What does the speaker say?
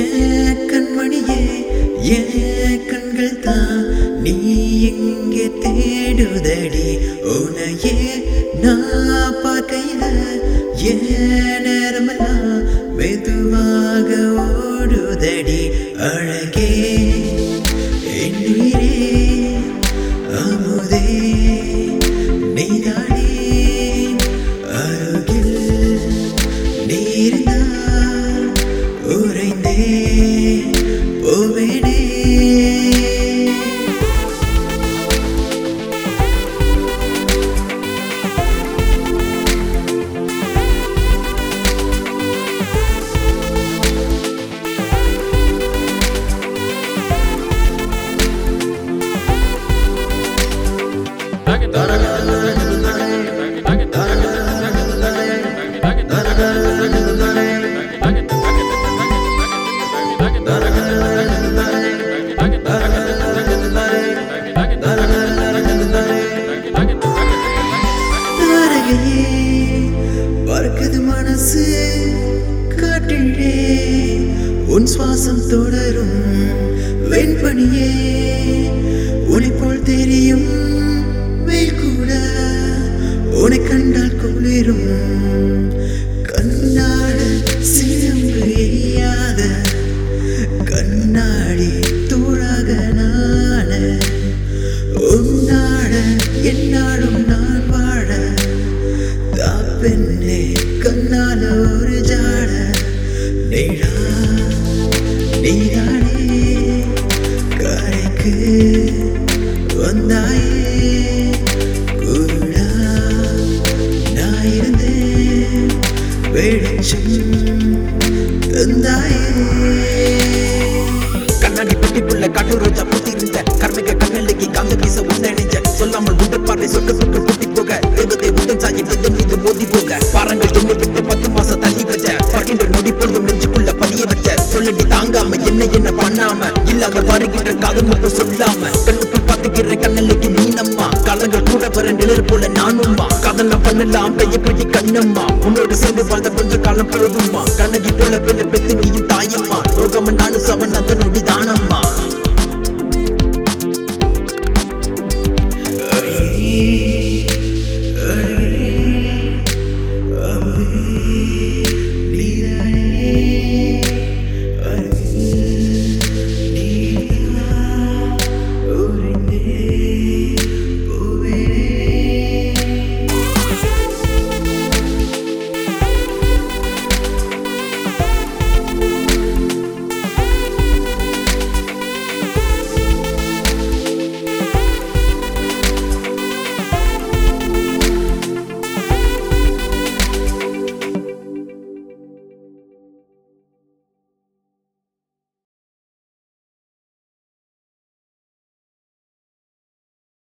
ஏன் கண்மணியே ஏ கண்கள் தான் நீ எங்கே தேடுதடி. உனையே நான் பார்க்கையில ஏன் நேரமெல்லாம் மெதுவாக ஓடுதடி. அழகே போவேனே தாரகையே உன் சுவாசம் தொடரும். வெண்பணியே உன்னை போல் தெரியும். நீதானே? கரைக்கு வந்தாயே? குருடா நான் இருந்தேன் வெளிச்சம் தந்தாயே. கண்ணாடி பெட்டிக்குள்ள காட்டு என்ன என்ன பண்ணாம? இல்லாம வருகின்ற காதல் மட்டும் சொல்லாம. கண்ணுக்குள் பாத்துக்கிற கண்ணலுக்கு நீனம்மா காலங்கள் கூட வர நிழல் போல நானும்மா. கதல பண்ணலாம் பெய்ய பெய்ய கண்ணம்மா. உன்னோடு சேர்ந்து வாழ்ந்த கொஞ்ச காலம் பழகும்மா கண்ணகி போல பெண்ணு